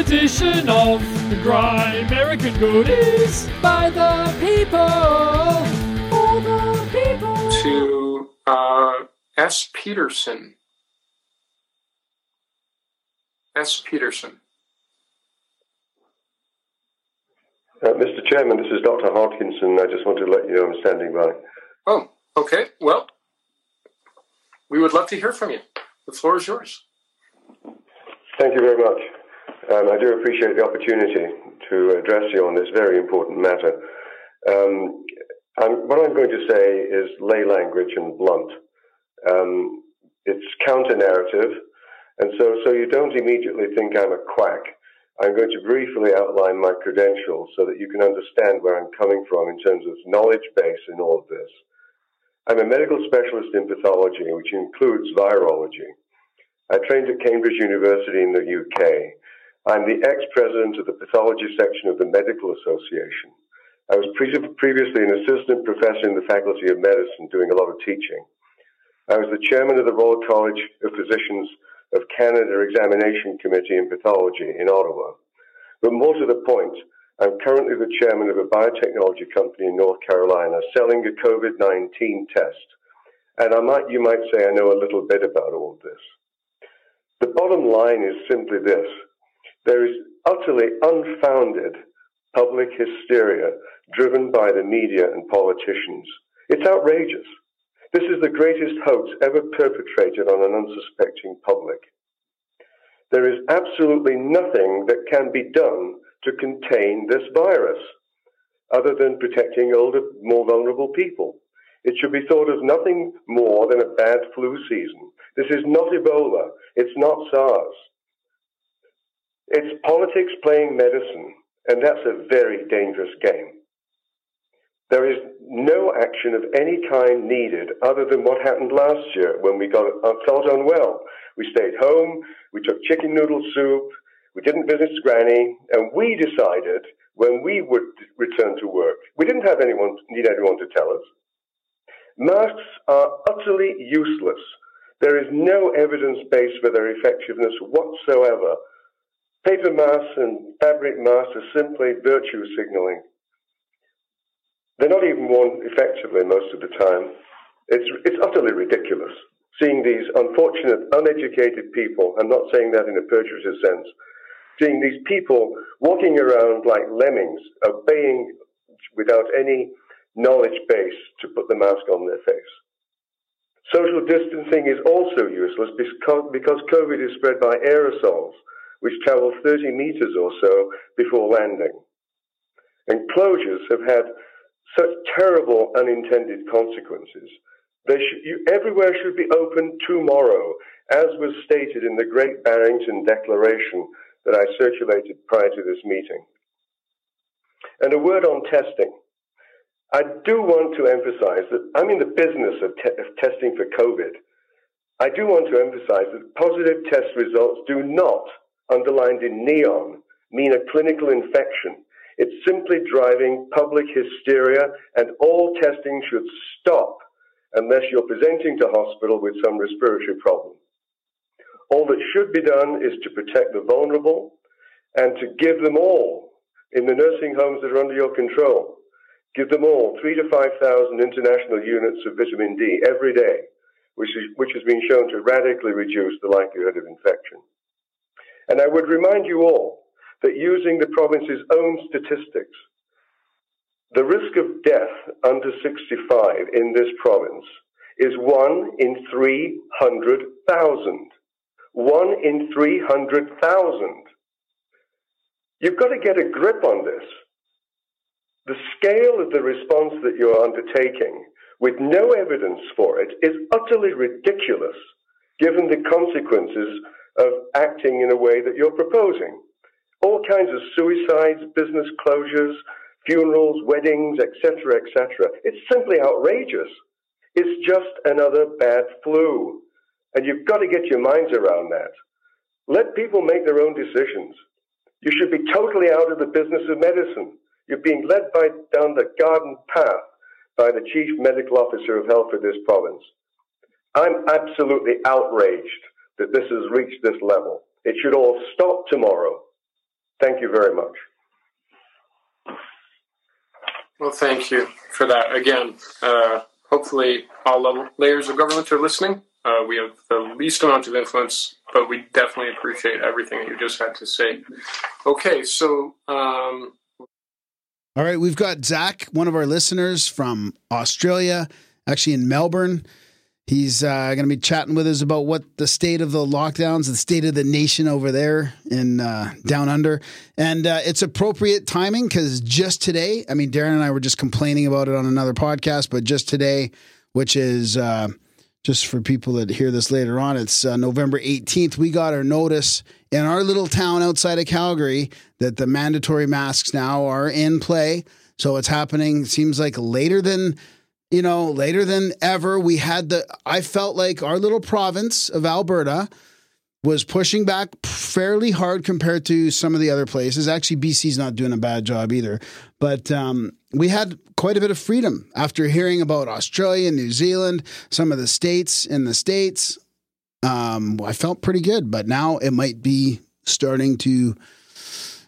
edition of the Grime American Goodies by the people, for the people. to uh, S. Peterson. S. Peterson. Uh, Mr. Chairman, this is Dr. Hodkinson. I just want to let you know I'm standing by. Oh, okay. Well, we would love to hear from you. The floor is yours. Thank you very much. Um, I do appreciate the opportunity to address you on this very important matter. Um, I'm, what I'm going to say is lay language and blunt. Um, it's counter narrative, and so, so you don't immediately think I'm a quack. I'm going to briefly outline my credentials so that you can understand where I'm coming from in terms of knowledge base in all of this. I'm a medical specialist in pathology, which includes virology. I trained at Cambridge University in the UK. I'm the ex-president of the pathology section of the Medical Association. I was pre- previously an assistant professor in the Faculty of Medicine doing a lot of teaching. I was the chairman of the Royal College of Physicians of Canada Examination Committee in Pathology in Ottawa. But more to the point, I'm currently the chairman of a biotechnology company in North Carolina selling a COVID 19 test. And I might, you might say I know a little bit about all this. The bottom line is simply this there is utterly unfounded public hysteria driven by the media and politicians. It's outrageous. This is the greatest hoax ever perpetrated on an unsuspecting public. There is absolutely nothing that can be done to contain this virus other than protecting older, more vulnerable people. It should be thought of nothing more than a bad flu season. This is not Ebola. It's not SARS. It's politics playing medicine, and that's a very dangerous game. There is no action of any kind needed other than what happened last year when we got uh, felt unwell. We stayed home, we took chicken noodle soup, we didn't visit Granny, and we decided when we would return to work. We didn't have anyone need anyone to tell us. Masks are utterly useless. There is no evidence base for their effectiveness whatsoever. Paper masks and fabric masks are simply virtue signaling. They're not even worn effectively most of the time. It's, it's utterly ridiculous seeing these unfortunate, uneducated people, I'm not saying that in a pejorative sense, seeing these people walking around like lemmings, obeying without any knowledge base to put the mask on their face. Social distancing is also useless because, because COVID is spread by aerosols, which travel 30 meters or so before landing. Enclosures have had such terrible unintended consequences. Should, you, everywhere should be open tomorrow, as was stated in the Great Barrington Declaration that I circulated prior to this meeting. And a word on testing. I do want to emphasize that I'm in the business of, te- of testing for COVID. I do want to emphasize that positive test results do not, underlined in neon, mean a clinical infection. It's simply driving public hysteria, and all testing should stop unless you're presenting to hospital with some respiratory problem. All that should be done is to protect the vulnerable and to give them all in the nursing homes that are under your control. Give them all three to 5,000 international units of vitamin D every day, which, is, which has been shown to radically reduce the likelihood of infection. And I would remind you all that using the province's own statistics, the risk of death under 65 in this province is 1 in 300,000. 1 in 300,000. You've got to get a grip on this. The scale of the response that you're undertaking, with no evidence for it, is utterly ridiculous given the consequences of acting in a way that you're proposing. All kinds of suicides, business closures, funerals, weddings, etc., etc. It's simply outrageous. It's just another bad flu. And you've got to get your minds around that. Let people make their own decisions. You should be totally out of the business of medicine. You're being led by, down the garden path by the chief medical officer of health for this province. I'm absolutely outraged that this has reached this level. It should all stop tomorrow. Thank you very much. Well, thank you for that. Again, uh, hopefully all level, layers of government are listening. Uh, we have the least amount of influence, but we definitely appreciate everything that you just had to say. Okay, so um, All right, we've got Zach, one of our listeners from Australia, actually in Melbourne. He's uh, going to be chatting with us about what the state of the lockdowns, the state of the nation over there in uh, down under, and uh, it's appropriate timing because just today, I mean, Darren and I were just complaining about it on another podcast, but just today, which is uh, just for people that hear this later on, it's uh, November 18th. We got our notice in our little town outside of Calgary that the mandatory masks now are in play. So it's happening, seems like later than, you know, later than ever. We had the, I felt like our little province of Alberta was pushing back fairly hard compared to some of the other places. Actually, BC's not doing a bad job either. But um, we had quite a bit of freedom after hearing about Australia, and New Zealand, some of the states in the States. Um, I felt pretty good, but now it might be starting to,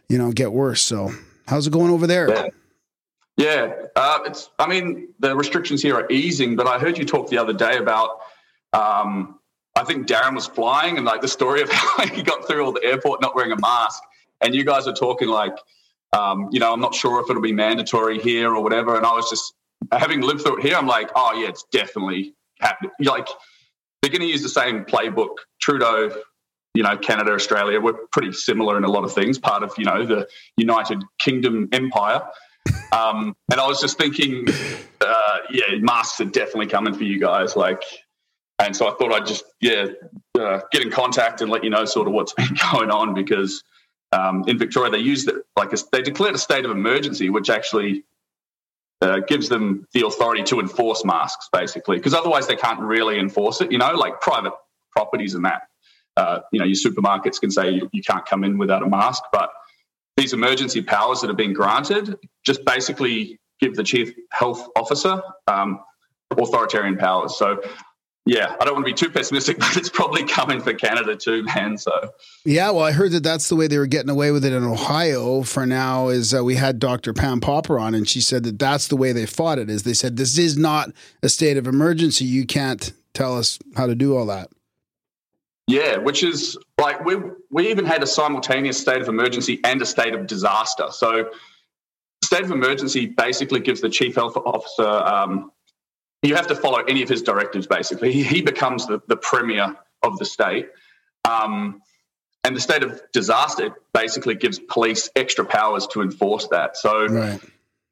you know, get worse. So, how's it going over there? Yeah. Uh, it's. I mean, the restrictions here are easing, but I heard you talk the other day about. Um, I think Darren was flying, and like the story of how he got through all the airport not wearing a mask, and you guys were talking like, um, you know, I'm not sure if it'll be mandatory here or whatever. And I was just having lived through it here. I'm like, oh yeah, it's definitely happening. Like they're going to use the same playbook. Trudeau, you know, Canada, Australia, we're pretty similar in a lot of things. Part of you know the United Kingdom empire. Um, and I was just thinking, uh, yeah, masks are definitely coming for you guys. Like, and so I thought I'd just, yeah, uh, get in contact and let you know sort of what's been going on because um, in Victoria they used it like a, they declared a state of emergency, which actually uh, gives them the authority to enforce masks, basically, because otherwise they can't really enforce it. You know, like private properties and that. Uh, you know, your supermarkets can say you, you can't come in without a mask, but these emergency powers that have been granted just basically give the chief health officer um, authoritarian powers. So, yeah, I don't want to be too pessimistic, but it's probably coming for Canada too, man. So, Yeah, well, I heard that that's the way they were getting away with it in Ohio for now. Is uh, we had Dr. Pam Popper on, and she said that that's the way they fought it. Is they said this is not a state of emergency. You can't tell us how to do all that. Yeah, which is like we we even had a simultaneous state of emergency and a state of disaster. So, state of emergency basically gives the chief health officer. Um, you have to follow any of his directives. Basically, he, he becomes the, the premier of the state. Um, and the state of disaster basically gives police extra powers to enforce that. So, Right.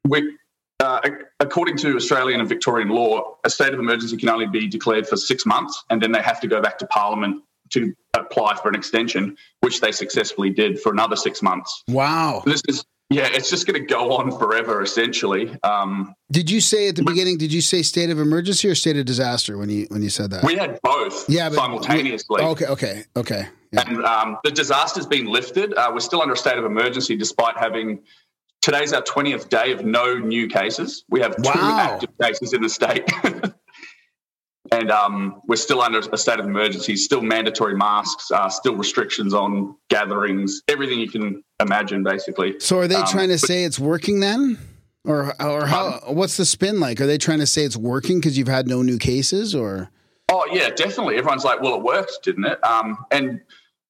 we, uh, according to Australian and Victorian law, a state of emergency can only be declared for six months, and then they have to go back to Parliament to apply for an extension, which they successfully did for another six months. Wow. This is yeah, it's just going to go on forever, essentially. Um, Did you say at the beginning? Did you say state of emergency or state of disaster when you when you said that? we had both Yeah, but- simultaneously. okay. Okay. Okay. Yeah. And um, the disaster's been lifted. Uh, we're still under a state of emergency despite having today's our 20th day of no new cases. We have two Wow. active cases in the state. and um, we're still under a state of emergency, still mandatory masks, uh, still restrictions on gatherings, everything you can imagine, basically. So are they Um, trying to but- say it's working then? Or or how what's the spin like? Are they trying to say it's working because you've had no new cases or Oh yeah, definitely. Everyone's like, "Well, it worked, didn't it?" Um, and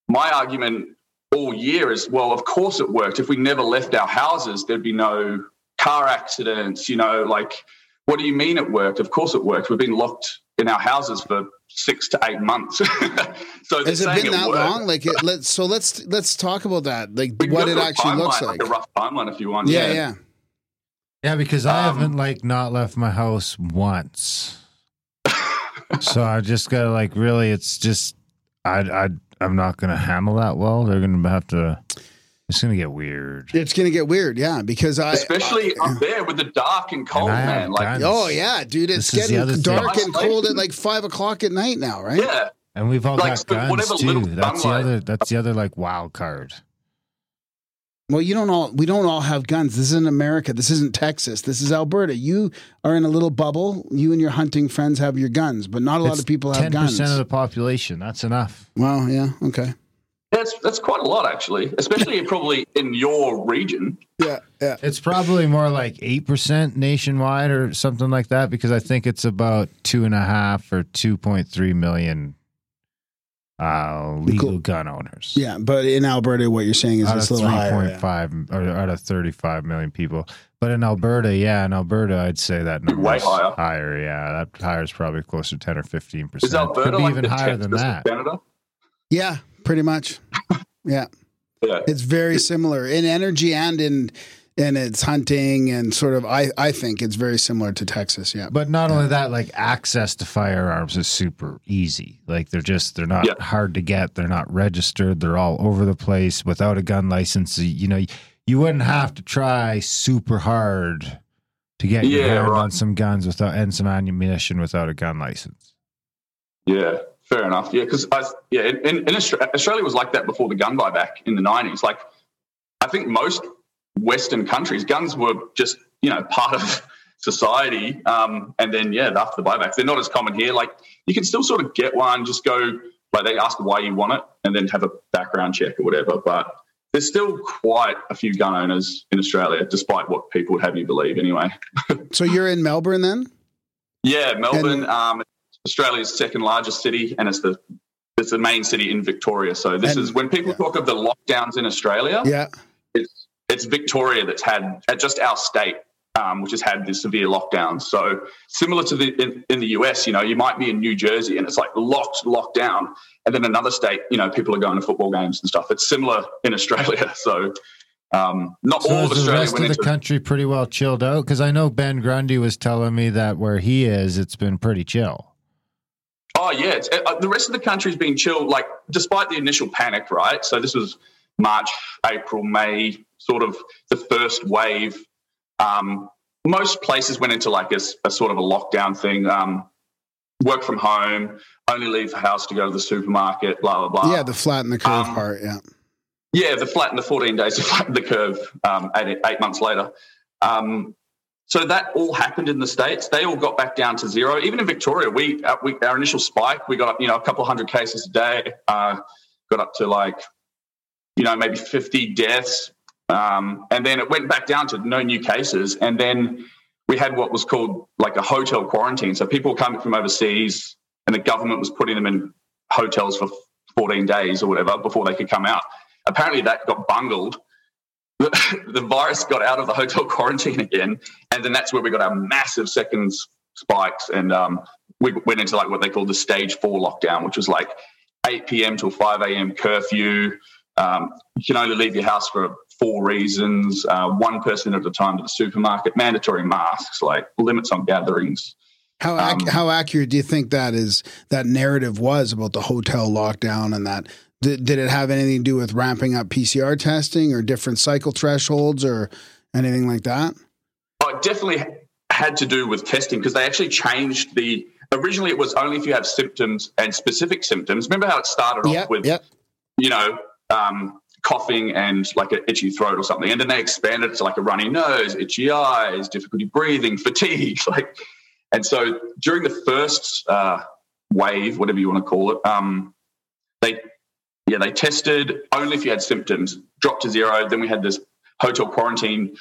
my argument all year is, "Well, of course it worked. If we never left our houses, there'd be no car accidents." You know, like, what do you mean it worked? Of course it worked. We've been locked in our houses for six to eight months. so has it been that worked. long? Like it, let's so let's let's talk about that. Like We what it actually looks timeline, like. a rough timeline, if you want. Yeah, yeah. Yeah, because I Um, haven't like not left my house once. so I just gotta like really, it's just I I I'm not gonna handle that well. They're gonna have to. It's gonna get weird. It's gonna get weird, yeah, because I Especially up there with the dark and cold, And man. Like, guns. Oh yeah, dude, it's This is the other getting thing. dark and cold at like five o'clock at night now, right? yeah, And we've all Like, got guns too. little That's the other. That's the other like wild card. Well, you don't all we don't all have guns. This isn't America. This isn't Texas. This is Alberta. You are in a little bubble. You and your hunting friends have your guns, but not a lot It's of people have Ten guns. percent of the population. That's enough. well, yeah, okay. That's that's quite a lot actually, especially probably in your region. Yeah, yeah. It's probably more like eight percent nationwide or something like that because I think it's about two and a half or two point three million uh, legal Cool. gun owners. Yeah, but in Alberta, what you're saying is out it's of a little three higher. point yeah. five or out of thirty five million people. But in Alberta, yeah, in Alberta, I'd say that number Way is higher. higher. Yeah, that higher is probably closer to ten or fifteen percent. Is Alberta Could be like even the higher than that. Canada? Yeah, pretty much. Yeah, Yeah. it's very similar in energy and in in its hunting and sort of. I I think it's very similar to Texas. Yeah, But not only that, like access to firearms is super easy. Like they're just they're not Yeah. hard to get. They're not registered. They're all over the place. Without a gun license, you know, you wouldn't have to try super hard to get your hand right. on some guns without and some ammunition without a gun license. Yeah, fair enough. Yeah, because I yeah, in, in, Australia, Australia was like that before the gun buyback in the nineties. Like, I think most Western countries, guns were just you know part of society. Um, and then yeah, after the buyback, they're not as common here. Like, you can still sort of get one, just go like they ask why you want it, and then have a background check or whatever. But there's still quite a few gun owners in Australia, despite what people would have you believe. Anyway. so you're in Melbourne then? Yeah, Melbourne, um, Australia's second largest city, and it's the it's the main city in Victoria. So this And- is when people yeah. talk of the lockdowns in Australia. Yeah, It's it's Victoria that's had at just our state, um, which has had the severe lockdowns. So similar to the in, in the US, you know, you might be in New Jersey and it's like locked, locked down, and then another state, you know, people are going to football games and stuff. It's similar in Australia. So um, not So all of is the Australia rest of the into country pretty well chilled out? Because I know Ben Grundy was telling me that where he is, it's been pretty chill. Oh yeah, it's, uh, the rest of the country's been chilled. Like despite the initial panic, right? So this was March, April, May, sort of the first wave. Um, most places went into like a sort of a lockdown thing. Um, work from home, only leave the house to go to the supermarket. Blah blah blah. yeah, the flat and the curve Um, part. Yeah, Yeah, the flatten the 14 days to flatten the curve um, eight, eight months later. Um, so that all happened in the states. They all got back down to zero. Even in Victoria, we, uh, we our initial spike, we got you know, a couple hundred cases a day. Uh, got up to like, you know, maybe 50 deaths, um, and then it went back down to no new cases. And then we had what was called like a hotel quarantine. So people coming from overseas, and the government was putting them in hotels for 14 days or whatever before they could come out apparently that got bungled. The, virus got out of the hotel quarantine again, and then that's where we got our massive second spikes, and um, we went into like what they call the stage four lockdown, which was like 8 p.m. till 5 a.m. curfew. Um, you can only leave your house for four reasons: uh, one person at a time to the supermarket, mandatory masks, like limits on gatherings. how ac- um, how accurate do you think that is? That narrative was about the hotel lockdown and that. Did, did it have anything to do with ramping up PCR testing or different cycle thresholds or anything like that? Oh, it definitely had to do with testing because they actually changed the. Originally, it was only if you have symptoms and specific symptoms. Remember how it started off with, yep. you know, um, coughing and like an itchy throat or something, and then they expanded to like a runny nose, itchy eyes, difficulty breathing, fatigue, like. And so during the first uh, wave, whatever you want to call it, um, they yeah they tested only if you had symptoms, dropped to zero. Then we had this hotel quarantine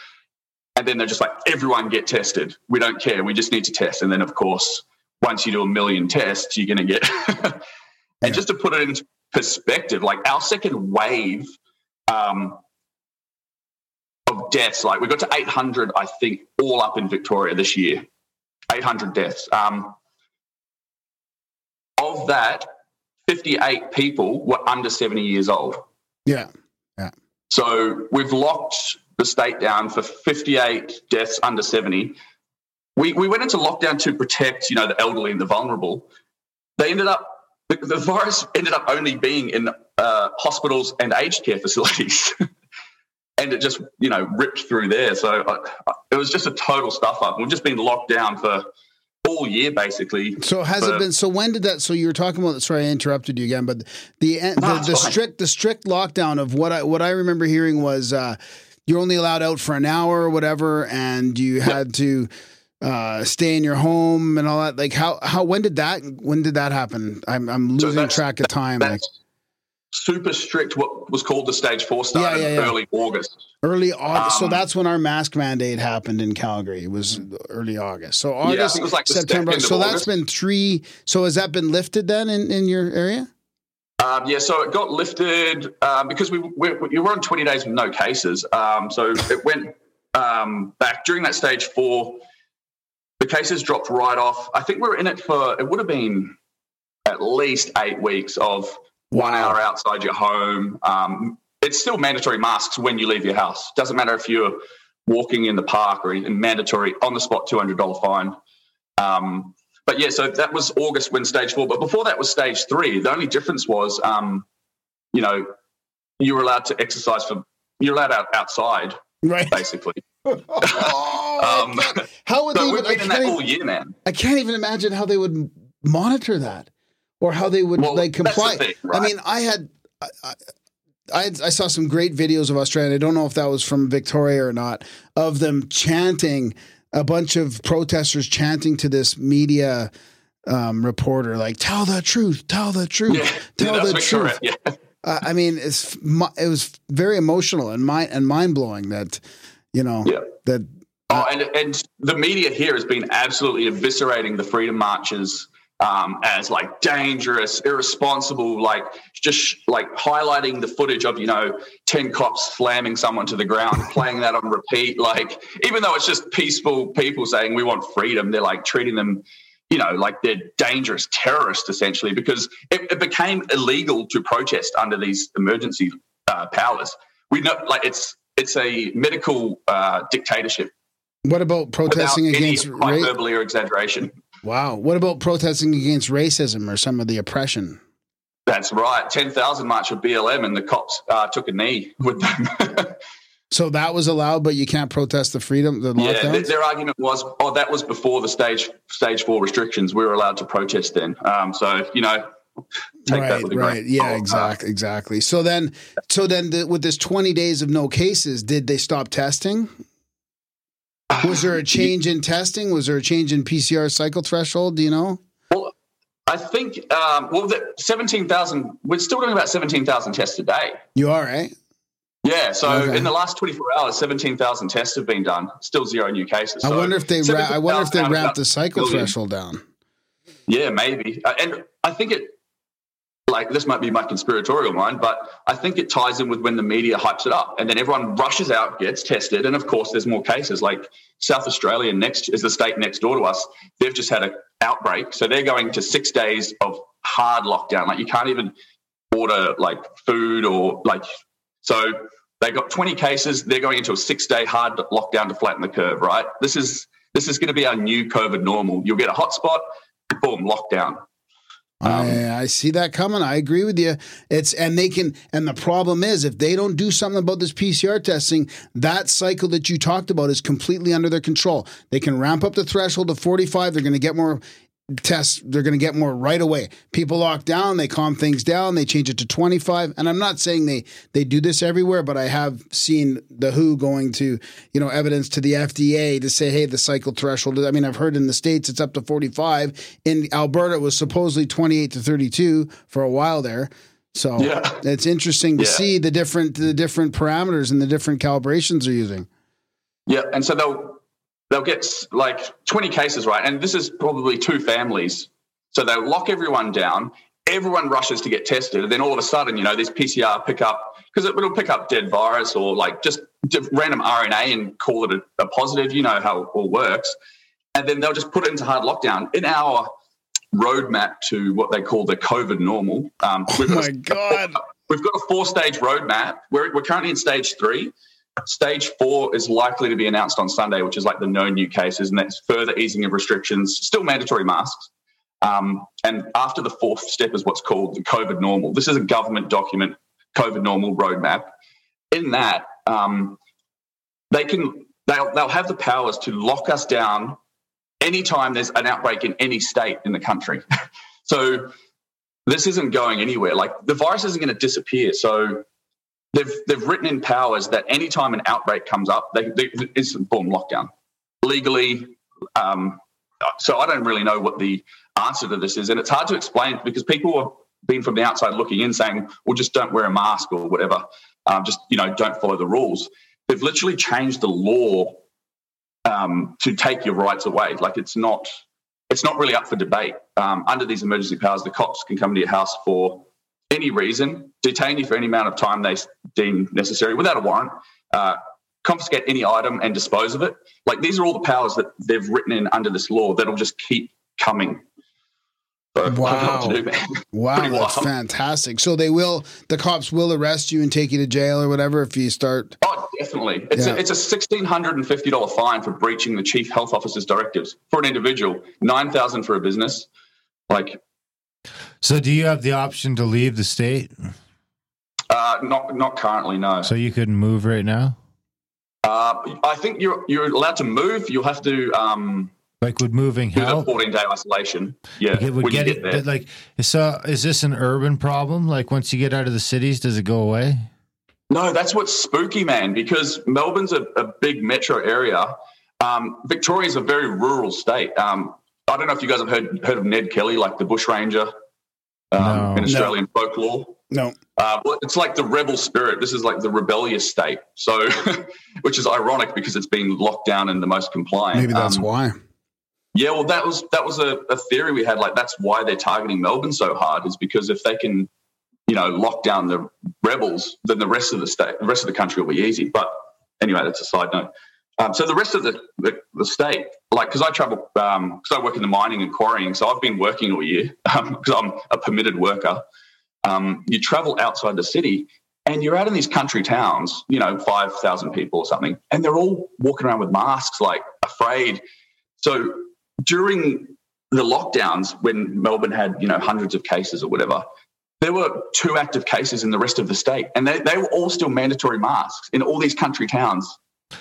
and then they're just like, everyone get tested. We don't care. We just need to test. And then, of course, once you do a million tests, you're going to get. and just to put it into perspective, like our second wave um, of deaths, like we got to 800, I think, all up in Victoria this year. 800 deaths. Um, of that, 58 people were under 70 years old. Yeah. Yeah. So we've locked the state down for 58 deaths under 70. We, we went into lockdown to protect, you know, the elderly and the vulnerable. They ended up, the, the virus ended up only being in uh, hospitals and aged care facilities. and it just, you know, ripped through there. So uh, it was just a total stuff up. We've just been locked down for all year, basically. So has it been? So when did that? So you were talking about. Sorry, I interrupted you again. But the the, No, it's the strict the strict lockdown of what I what I remember hearing was uh, you're only allowed out for an hour or whatever, and you had to uh, stay in your home and all that. Like how how when did that when did that happen? I'm I'm losing that's- track of time. Like super strict. What was called the stage four started Yeah, yeah, yeah. early August. Early August. so Um, that's when our mask mandate happened in Calgary. It was early August. So August, it was like September. So that's August. been three. So has that been lifted then in, in your area? Um, yeah, so it got lifted um, because we, we we were on 20 days with no cases. Um, so it went um, back during that stage four. The cases dropped right off. I think we were in it for it would have been at least eight weeks of one Wow. hour outside your home. Um, it's still mandatory masks when you leave your house. Doesn't matter if you're walking in the park or in Mandatory on the spot, two hundred dollar fine. Um, but yeah, so that was August when stage four. But before that was stage three. The only difference was, um, you know, you were allowed to exercise for you're allowed out outside Right. basically. Oh, Um, how would but they we've even? I been in that can't, all year, man. I can't even imagine how they would monitor that, or how they would Well, like comply. thing, I mean, I had. I, I, I, I saw some great videos of Australia. I don't know if that was from Victoria or not, of them chanting, a bunch of protesters chanting to this media um, reporter, like, tell the truth, tell the truth, Yeah, tell yeah, the that's truth. Yeah. Uh, I mean, it's it was very emotional and mind and mind blowing that you know Yeah. that Oh, and and the media here has been absolutely eviscerating the freedom marches um, as like dangerous, irresponsible, like just like highlighting the footage of you know ten cops slamming someone to the ground, playing that on repeat. Like even though it's just peaceful people saying we want freedom, they're like treating them. You know, like they're dangerous terrorists essentially, because it, it became illegal to protest under these emergency uh, powers. We know, like it's it's a medical uh, dictatorship what about protesting against hyperbole or exaggeration. Wow what about protesting against racism or some of the oppression That's right. 10,000 march with BLM and the cops uh, took a knee with them. so that was allowed but you can't protest the freedom the yeah, th- their argument was, oh, that was before the stage stage four restrictions. We were allowed to protest then. Um, so, you know, take that right with a right grain yeah exactly exactly so then so then the, with this 20 days of no cases did they stop testing was there a change in testing was there a change in pcr cycle threshold do you know Well, I think, um, well, the 17,000, we're still doing about 17,000 tests a day. you are right Yeah, so Okay. in the last 24 hours, 17,000 tests have been done. Still zero new cases. i wonder if they ra- i wonder if they 17,000 ramped the cycle billion. threshold down Yeah, maybe. Uh, and I think it, like, this might be my conspiratorial mind, but I think it ties in with when the media hypes it up. And then everyone rushes out, gets tested. And of course, there's more cases. Like South Australia next is the state next door to us. They've just had an outbreak. So they're going to six days of hard lockdown. Like, you can't even order like food or like, so they got 20 cases. They're going into a six day hard lockdown to flatten the curve, right? This is, this is going to be our new COVID normal. You'll get a hotspot, boom, lockdown. Um, I, I see that coming. I agree with you. It's and they can and the problem is if they don't do something about this PCR testing, that cycle that you talked about is completely under their control. They can ramp up the threshold to 45. They're going to get more tests. They're going to get more right away. People lock down, they calm things down, they change it to 25. And I'm not saying they they do this everywhere, but I have seen the WHO going to, you know, evidence to the FDA to say, hey, the cycle threshold. I mean, I've heard in the States it's up to 45. In Alberta, it was supposedly 28 to 32 for a while there. So Yeah. it's interesting to Yeah. see the different the different parameters and the different calibrations they're using. Yeah, and so they'll they'll get like 20 cases, right? And this is probably two families. So they'll lock everyone down. Everyone rushes to get tested, and then all of a sudden, you know, this PCR pick up because it, will pick up dead virus or like just random RNA and call it a, a positive. You know how it all works, and then they'll just put it into hard lockdown. In our roadmap to what they call the COVID normal, um, Oh we've got my a- God. We've got a four stage roadmap. We're, we're currently in stage three. Stage four is likely to be announced on Sunday, which is like the no new cases, and that's further easing of restrictions, still mandatory masks. Um, and after the fourth step is what's called the COVID normal. This is a government document, COVID normal roadmap. In that, um, they can they'll, they'll have the powers to lock us down anytime there's an outbreak in any state in the country. so this isn't going anywhere. Like the virus isn't going to disappear. So they've they've written in powers that anytime an outbreak comes up, they, they it's boom lockdown legally. Um, so I don't really know what the answer to this is, and it's hard to explain because people have been from the outside looking in, saying, "Well, just don't wear a mask or whatever. Um, just you know, don't follow the rules." They've literally changed the law um, to take your rights away. Like it's not it's not really up for debate. Um, under these emergency powers, the cops can come to your house for any reason, detain you for any amount of time they deem necessary without a warrant, uh, confiscate any item and dispose of it. Like these are all the powers that they've written in under this law that'll just keep coming. So, Wow. do. Wow, that's fantastic. So they will, the cops will arrest you and take you to jail or whatever if you start. Oh, definitely. It's Yeah. a, it's a sixteen hundred and fifty dollar fine for breaching the chief health officer's directives for an individual, nine thousand for a business. Like, So do you have the option to leave the state? uh, not not currently, no. So you couldn't move right now? Uh, I think you're you're allowed to move. You'll have to um, Like would moving help? fourteen day isolation. Yeah, Like it would you get, it there. like so is this an urban problem? Like once you get out of the cities, does it go away? No, that's what's spooky, man. Because Melbourne's a, a big metro area. Um, Victoria's a very rural state. Um, I don't know if you guys have heard heard of Ned Kelly, like the bushranger um, No. in No. Australian folklore. No. Uh, well, it's like the rebel spirit. This is like the rebellious state. So, which is ironic because it's been locked down and the most compliant. Maybe that's Um, why. Yeah, well, that was that was a, a theory we had. Like that's why they're targeting Melbourne so hard is because if they can, you know, lock down the rebels, then the rest of the state, the rest of the country will be easy. But anyway, that's a side note. Um, so the rest of the the, the state, like, because I travel, because I work in the mining and quarrying, so I've been working all year because I'm a permitted worker. Um, you travel outside the city, and you're out in these country towns, you know, five thousand people or something, and they're all walking around with masks, like afraid. So during the lockdowns, when Melbourne had you know hundreds of cases or whatever, there were two active cases in the rest of the state, and they, they were all still mandatory masks in all these country towns,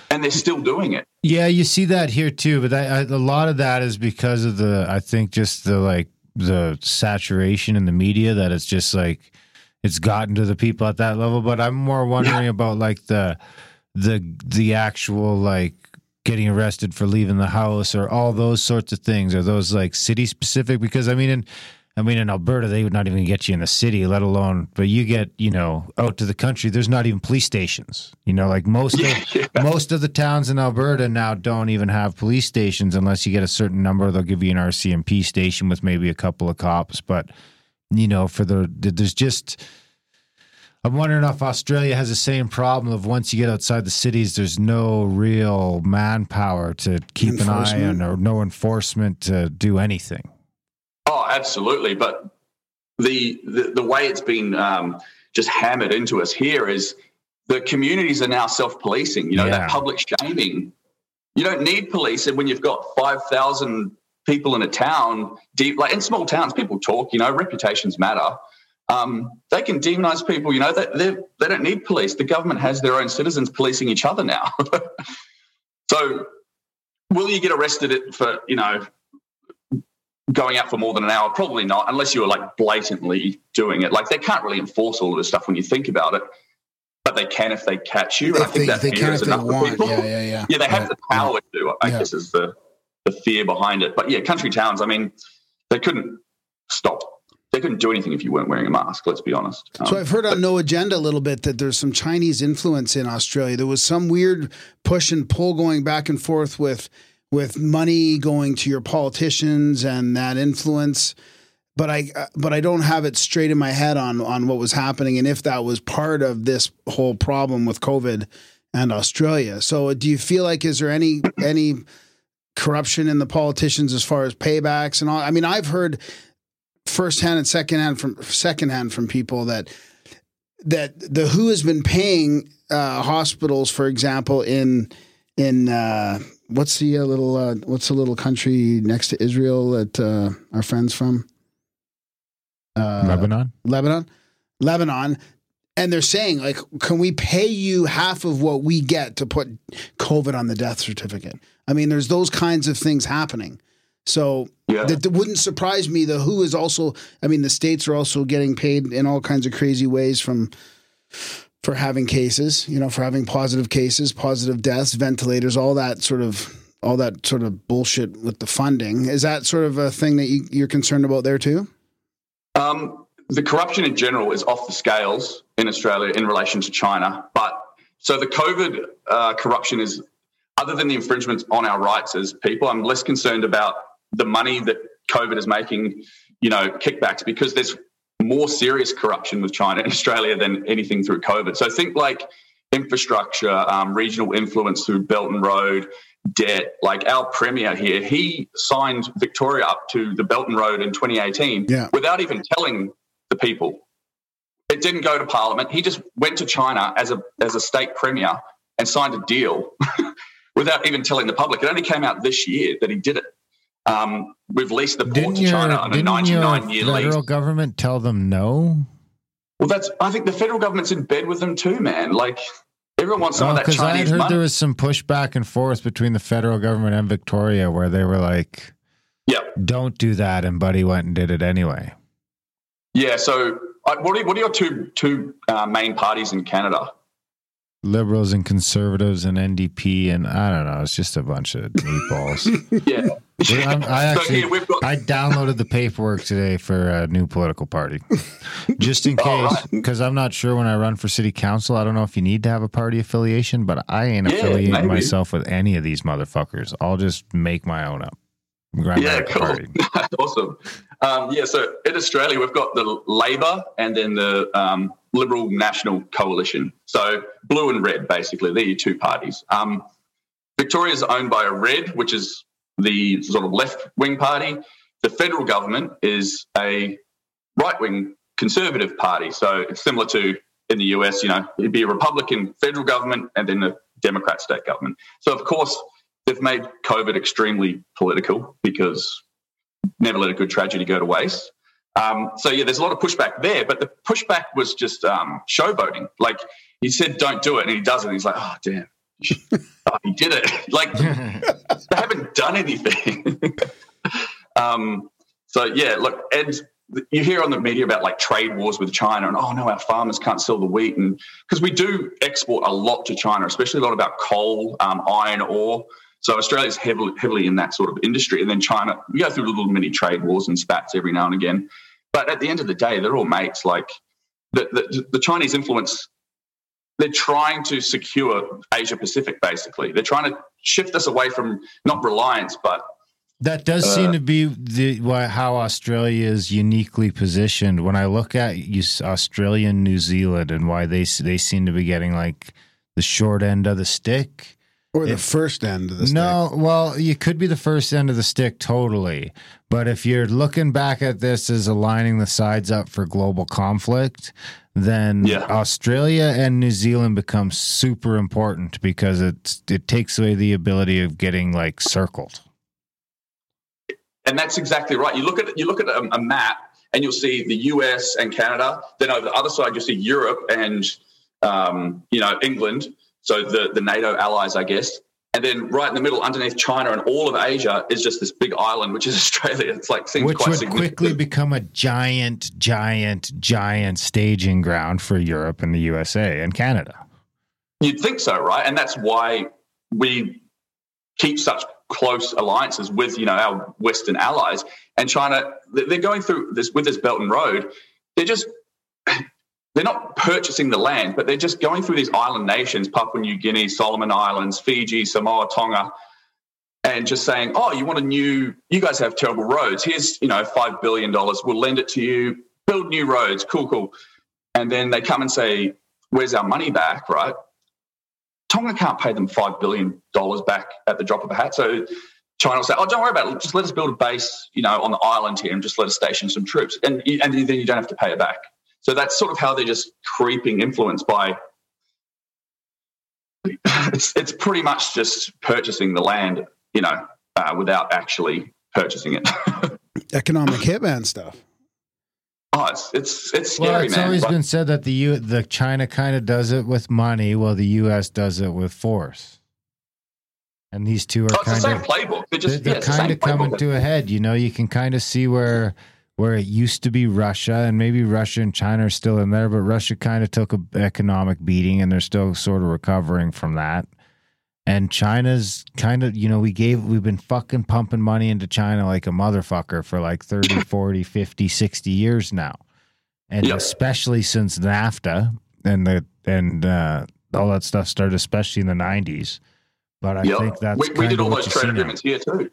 and they're still doing it. Yeah, you see that here too, but that, I, a lot of that is because of the I think just the like the saturation in the media that it's just like it's gotten to the people at that level. But I'm more wondering about like the the the actual like getting arrested for leaving the house or all those sorts of things. Are those like city specific? Because I mean in I mean in Alberta they would not even get you in the city, let alone but you get, you know, out to the country, there's not even police stations. You know, like most of yeah. most of the towns in Alberta now don't even have police stations unless you get a certain number. They'll give you an RCMP station with maybe a couple of cops. But you know, for the there's just I'm wondering if Australia has the same problem of once you get outside the cities, there's no real manpower to keep an eye on or no enforcement to do anything. Absolutely. But the the, the way it's been um, just hammered into us here is the communities are now self policing. You know, Yeah. that public shaming. You don't need police, and when you've got five thousand people in a town, deep like in small towns, people talk. You know, reputations matter. Um, they can demonize people. You know, they they don't need police. The government has their own citizens policing each other now. so, will you get arrested for you know going out for more than an hour? Probably not, unless you were like blatantly doing it. Like they can't really enforce all of this stuff when you think about it, but they can if they catch you. And I think they, that they fear can is if they enough for people. Yeah, yeah, yeah. Yeah, they have Yeah, the power to. I Yeah. guess is the the fear behind it. But yeah, country towns. I mean, they couldn't stop. They couldn't do anything if you weren't wearing a mask. Let's be honest. So Um, I've heard on No Agenda a little bit that there's some Chinese influence in Australia. There was some weird push and pull going back and forth with with money going to your politicians and that influence. But I uh, but I don't have it straight in my head on on what was happening and if that was part of this whole problem with COVID and Australia. So do you feel like is there any any corruption in the politicians as far as paybacks and all? I mean, I've heard firsthand and secondhand from secondhand from people that that the WHO has been paying uh, hospitals, for example, in in uh, what's the uh, little uh, what's the little country next to Israel that uh, our friends from uh, Lebanon? Lebanon, Lebanon, and they're saying like, can we pay you half of what we get to put COVID on the death certificate? I mean, there's those kinds of things happening. So yeah. that, that wouldn't surprise me. The WHO is also, I mean, the states are also getting paid in all kinds of crazy ways from for having cases, you know, for having positive cases, positive deaths, ventilators, all that sort of all that sort of bullshit with the funding. Is that sort of a thing that you, you're concerned about there too? Um, the corruption in general is off the scales in Australia in relation to China. But so the COVID uh, corruption is, other than the infringements on our rights as people, I'm less concerned about the money that COVID is making, you know, kickbacks because there's more serious corruption with China and Australia than anything through COVID. So think like infrastructure, um, regional influence through Belt and Road, debt. Like our premier here, he signed Victoria up to the Belt and Road in 2018 Yeah. without even telling the people. It didn't go to Parliament. He just went to China as a as a state premier and signed a deal without even telling the public. It only came out this year that he did it. Um, we've leased the port Didn't to your, China on a didn't 99 your year lease. federal government tell them no? Well, that's. I think the federal government's in bed with them too, man. Like everyone wants some of that Because Oh, I had heard money. there was some push back and forth between the federal government and Victoria where they were like, yeah, don't do that. And Buddy went and did it anyway. yeah. So, what are what are your two two uh, main parties in Canada? Liberals and conservatives and NDP. And I don't know. It's just a bunch of meatballs. Yeah, I so actually- we've got. I downloaded the paperwork today for a new political party, just in case, right. because I'm not sure when I run for city council. I don't know if you need to have a party affiliation, but I ain't Yeah, affiliating maybe. myself with any of these motherfuckers. I'll just make my own up. Yeah, cool. party. awesome. Um, yeah, so in Australia, we've got the Labor and then the um, Liberal National Coalition. So blue and red, basically, they're your two parties. Um, Victoria is owned by a red, which is the sort of left wing party. The federal government is a right wing conservative party. So it's similar to in the US, you know, it'd be a Republican federal government and then a Democrat state government. So, of course, they've made COVID extremely political because never let a good tragedy go to waste. Um, so yeah, there's a lot of pushback there, but the pushback was just um, showboating. Like he said, "Don't do it," and he does it. He's like, "Oh damn, he did it!" like they haven't done anything. um, so yeah, look, and you hear on the media about like trade wars with China, and oh no, our farmers can't sell the wheat, and because we do export a lot to China, especially a lot about coal, um, iron ore. So Australia's heavily heavily in that sort of industry, and then China. We go through little mini trade wars and spats every now and again, but at the end of the day, they're all mates. Like the the, the Chinese influence. They're trying to secure Asia Pacific. Basically, they're trying to shift us away from not reliance, but That does Uh, seem to be the why, how Australia is uniquely positioned. When I look at you, Australia and New Zealand and why they they seem to be getting like the short end of the stick. Or the If- first end of the stick. No, well, you could be the first end of the stick totally. But if you're looking back at this as aligning the sides up for global conflict, then Yeah. Australia and New Zealand become super important because it's it takes away the ability of getting like circled. And that's exactly right. You look at you look at a, a map, and you'll see the US and Canada. Then over the other side, you'll see Europe and um, you know England. So the the NATO allies, I guess. And then right in the middle, underneath China and all of Asia, is just this big island, which is Australia. It's like seems which quite would quickly become a giant, giant, giant staging ground for Europe and the USA and Canada. You'd think so, right? And that's why we keep such close alliances with, you know, our Western allies. And China, they're going through this with this Belt and Road. They're just they're not purchasing the land, but they're just going through these island nations, Papua New Guinea, Solomon Islands, Fiji, Samoa, Tonga, and just saying, "Oh, you want a new? You guys have terrible roads. Here's, you know, five billion dollars. We'll lend it to you. Build new roads. Cool, cool." And then they come and say, "Where's our money back?" Right? Tonga can't pay them five billion dollars back at the drop of a hat. So China will say, "Oh, don't worry about it. Just let us build a base, you know, on the island here, and just let us station some troops, and and then you don't have to pay it back." So that's sort of how they're just creeping influence by. It's it's pretty much just purchasing the land, you know, uh, without actually purchasing it. Economic hitman stuff. oh, it's it's it's scary, Well, it's man. always But- been said that the U, the China kind of does it with money, while the U.S. does it with force. And these two are oh, it's the kind of playbook. They're they're, just they're yeah, it's the kind same of coming playbook. to a head. You know, you can kind of see where where it used to be Russia, and maybe Russia and China are still in there, but Russia kind of took an economic beating, and they're still sort of recovering from that. And China's kind of, you know, we gave, we've been fucking pumping money into China like a motherfucker for like 30, 40, 50, 60 years now. and Yep. especially since NAFTA and the and uh, all that stuff started, especially in the '90s. But I Yep. think that's we, we did all those trade agreements here too.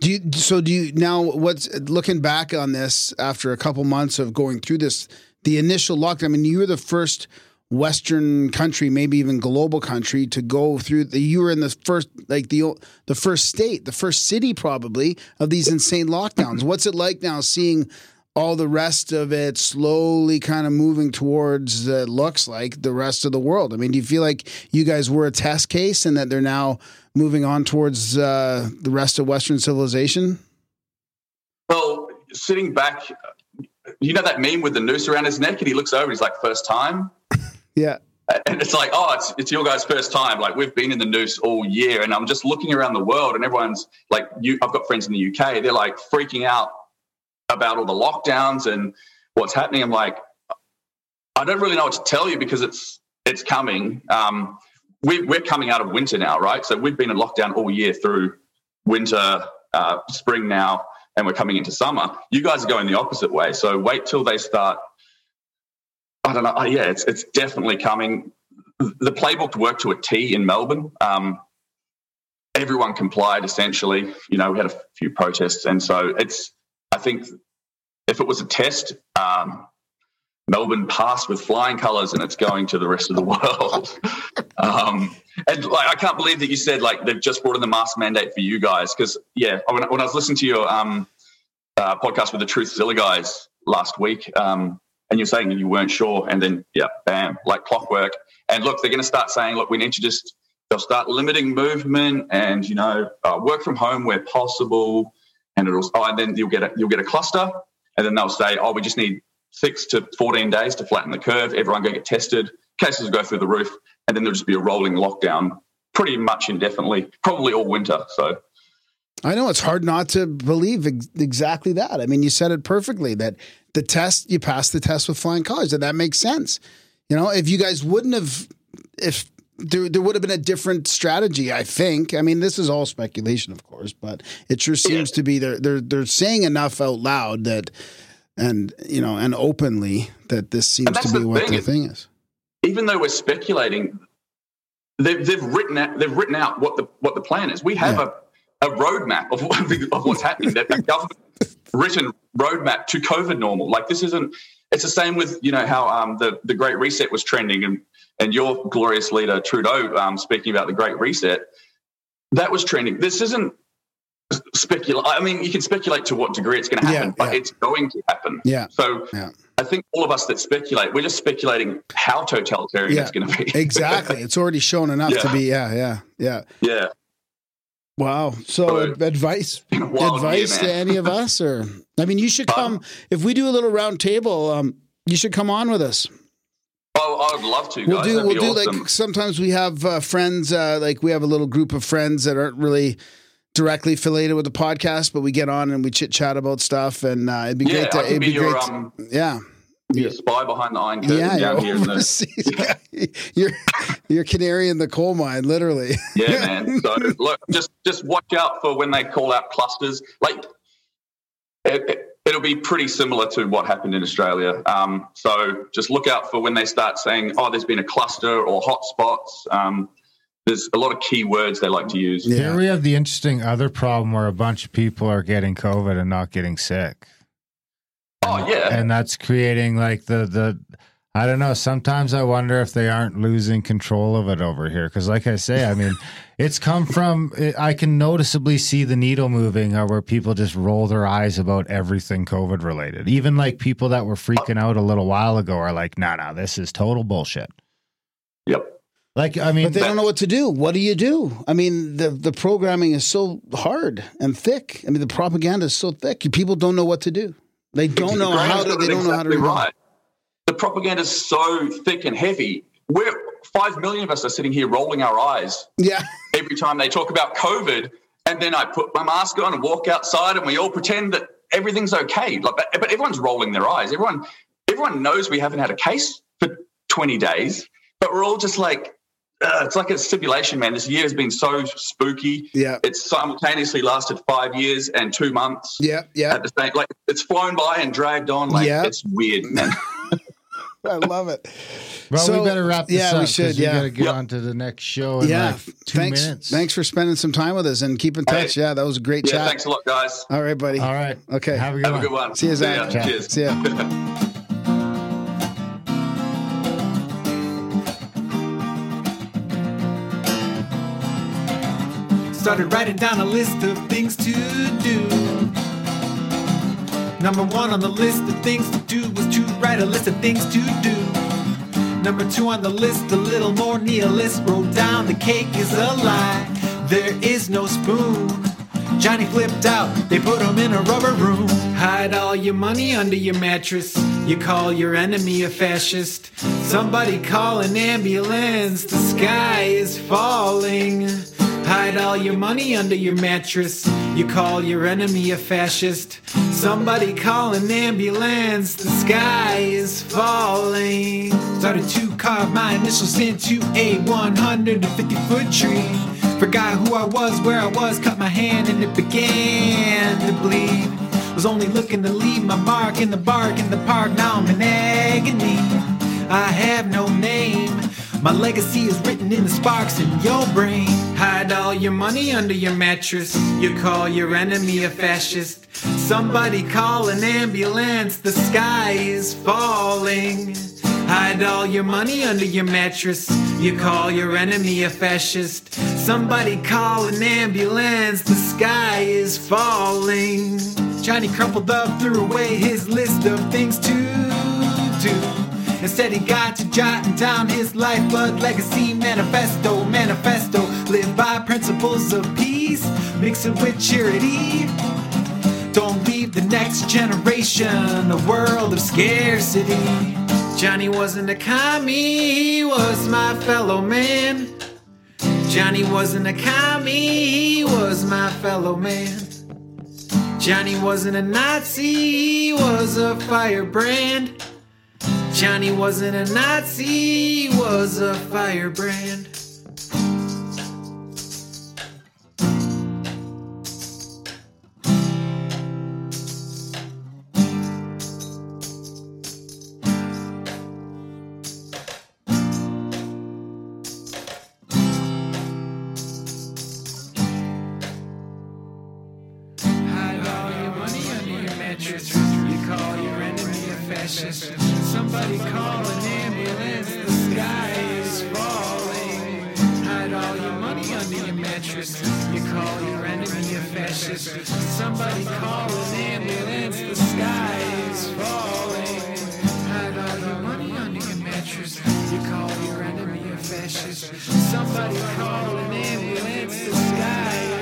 Do you, so do you now what's looking back on this after a couple months of going through this the initial lockdown I mean you were the first western country maybe even global country to go through the you were in the first like the the first state the first city probably of these insane lockdowns what's it like now seeing all the rest of it slowly kind of moving towards uh, looks like the rest of the world. I mean, do you feel like you guys were a test case and that they're now moving on towards uh, the rest of Western civilization? Well, sitting back, you know that meme with the noose around his neck, and he looks over, he's like, first time. Yeah. And it's like, oh, it's, it's your guys' first time. Like we've been in the noose all year, and I'm just looking around the world, and everyone's like, you. I've got friends in the UK. They're like freaking out about all the lockdowns and what's happening. I'm like, I don't really know what to tell you because it's it's coming. Um, we, we're coming out of winter now, right? So we've been in lockdown all year through winter, uh, spring now, and we're coming into summer. You guys are going the opposite way. So wait till they start. I don't know. Yeah, it's it's definitely coming. The playbook worked to a T in Melbourne. Um, everyone complied essentially. You know, we had a few protests, and so it's. I think if it was a test, um, Melbourne passed with flying colours, and it's going to the rest of the world. um, and like, I can't believe that you said like they've just brought in the mask mandate for you guys because yeah, when, when I was listening to your um, uh, podcast with the Truth Zilla guys last week, um, and you're saying you weren't sure, and then yeah, bam, like clockwork. And look, they're going to start saying, look, we need to just they'll start limiting movement and you know uh, work from home where possible, and it'll oh, and then you'll get a you'll get a cluster, and then they'll say, oh, we just need six to 14 days to flatten the curve. Everyone go get tested. Cases will go through the roof, and then there'll just be a rolling lockdown pretty much indefinitely, probably all winter. So I know it's hard not to believe ex- exactly that. I mean, you said it perfectly that the test, you passed the test with flying colors, and that makes sense. You know, if you guys wouldn't have, if there, there would have been a different strategy, I think. I mean, this is all speculation, of course, but it sure seems to be they're, they're, they're saying enough out loud that, and, you know, and openly that this seems to be what thing, the thing is. even though we're speculating, they've, they've written out they've written out what the what the plan is. We have a, a roadmap of, of what's happening. That government written roadmap to COVID normal. Like this isn't. It's the same with you know how um, the the Great Reset was trending and and your glorious leader Trudeau um, speaking about the Great Reset. That was trending. This isn't speculate. I mean, you can speculate to what degree it's going to happen, Yeah, but yeah. it's going to happen. Yeah. So Yeah. I think all of us that speculate, we're just speculating how totalitarian it's going to be. Exactly. It's already shown enough to be, yeah, yeah, yeah. yeah. Wow. So So- advice been a wild advice year, to any of us or I mean you should come if we do a little round table um you should come on with us. Oh, I would love to, We'll do That'd we'll do awesome. like sometimes we have uh, friends uh like we have a little group of friends that aren't really directly affiliated with the podcast but we get on and we chit chat about stuff and uh, it'd be yeah, great to it'd be, be your great um, yeah. be a spy behind the iron curtain Yeah, down you're here. The, guy. You're you're canary in the coal mine, literally. yeah, man. So look, just just watch out for when they call out clusters. Like it, it, it'll be pretty similar to what happened in Australia. Um, so just look out for when they start saying, "Oh, there's been a cluster" or hotspots. Um, there's a lot of key words they like to use. Yeah. Here we have the interesting other problem where a bunch of people are getting COVID and not getting sick. Oh yeah, and that's creating like the the I don't know. Sometimes I wonder if they aren't losing control of it over here. Because, like I say, I mean, it's come from. I can noticeably see the needle moving, uh, where people just roll their eyes about everything COVID related. Even like people that were freaking out a little while ago are like, "No, nah, no, this is total bullshit." Yep. Like, I mean, But they don't know what to do. What do you do? I mean, the the programming is so hard and thick. I mean, the propaganda is so thick. People don't know what to do. They don't know how to. They don't know how to. exactly right. The propaganda is so thick and heavy. We're five million of us are sitting here rolling our eyes Yeah, every time they talk about COVID, and then I put my mask on and walk outside, and we all pretend that everything's okay. Like, but, but everyone's rolling their eyes. Everyone, everyone knows we haven't had a case for twenty days, but we're all just like uh, it's like a simulation, man. This year has been so spooky. Yeah. It's simultaneously lasted five years and two months. Yeah, yeah. At the same, like it's flown by and dragged on. Like Yeah. it's weird, man. I love it. Well, So, we better wrap this yeah, up. we 'cause should, We got to get Yep. on to the next show in Yeah. like two thanks. minutes. Thanks for spending some time with us and keep in Hey. touch. Yeah, that was a great yeah, chat. thanks a lot, guys. All right, buddy. All right. Okay. Have a good Have a one. good one. See you, Zach. ya. Cheers. See ya. Started writing down a list of things to do. Number one on the list of things to do was to write a list of things to do. Number two on the list, a little more nihilist, wrote down the cake is a lie. There is no spoon. Johnny flipped out, they put him in a rubber room. Hide all your money under your mattress. You call your enemy a fascist. Somebody call an ambulance, the sky is falling. Hide all your money under your mattress. You call your enemy a fascist. Somebody call an ambulance. The sky is falling. Started to carve my initials into a 150 foot tree. Forgot who I was, where I was, cut my hand, and it began to bleed. Was only looking to leave my mark in the bark in the park. Now I'm in agony. I have no name. My legacy is written in the sparks in your brain. Hide all your money under your mattress. You call your enemy a fascist. Somebody call an ambulance. The sky is falling. Hide all your money under your mattress. You call your enemy a fascist. Somebody call an ambulance. The sky is falling. Johnny crumpled up, threw away his list of things to. Instead, he got to jotting down his lifeblood legacy manifesto. Manifesto, live by principles of peace, mix it with charity. Don't leave the next generation a world of scarcity. Johnny wasn't a commie, he was my fellow man. Johnny wasn't a commie, he was my fellow man. Johnny wasn't a Nazi, he was a firebrand. Johnny wasn't a Nazi, he was a firebrand. Somebody call an ambulance. The sky is falling. Hide all your money under your mattress. You call your enemy a fascist. Somebody call an ambulance. The sky is falling. Hide all your money under your mattress. You call your enemy a fascist. Somebody call an ambulance. The sky.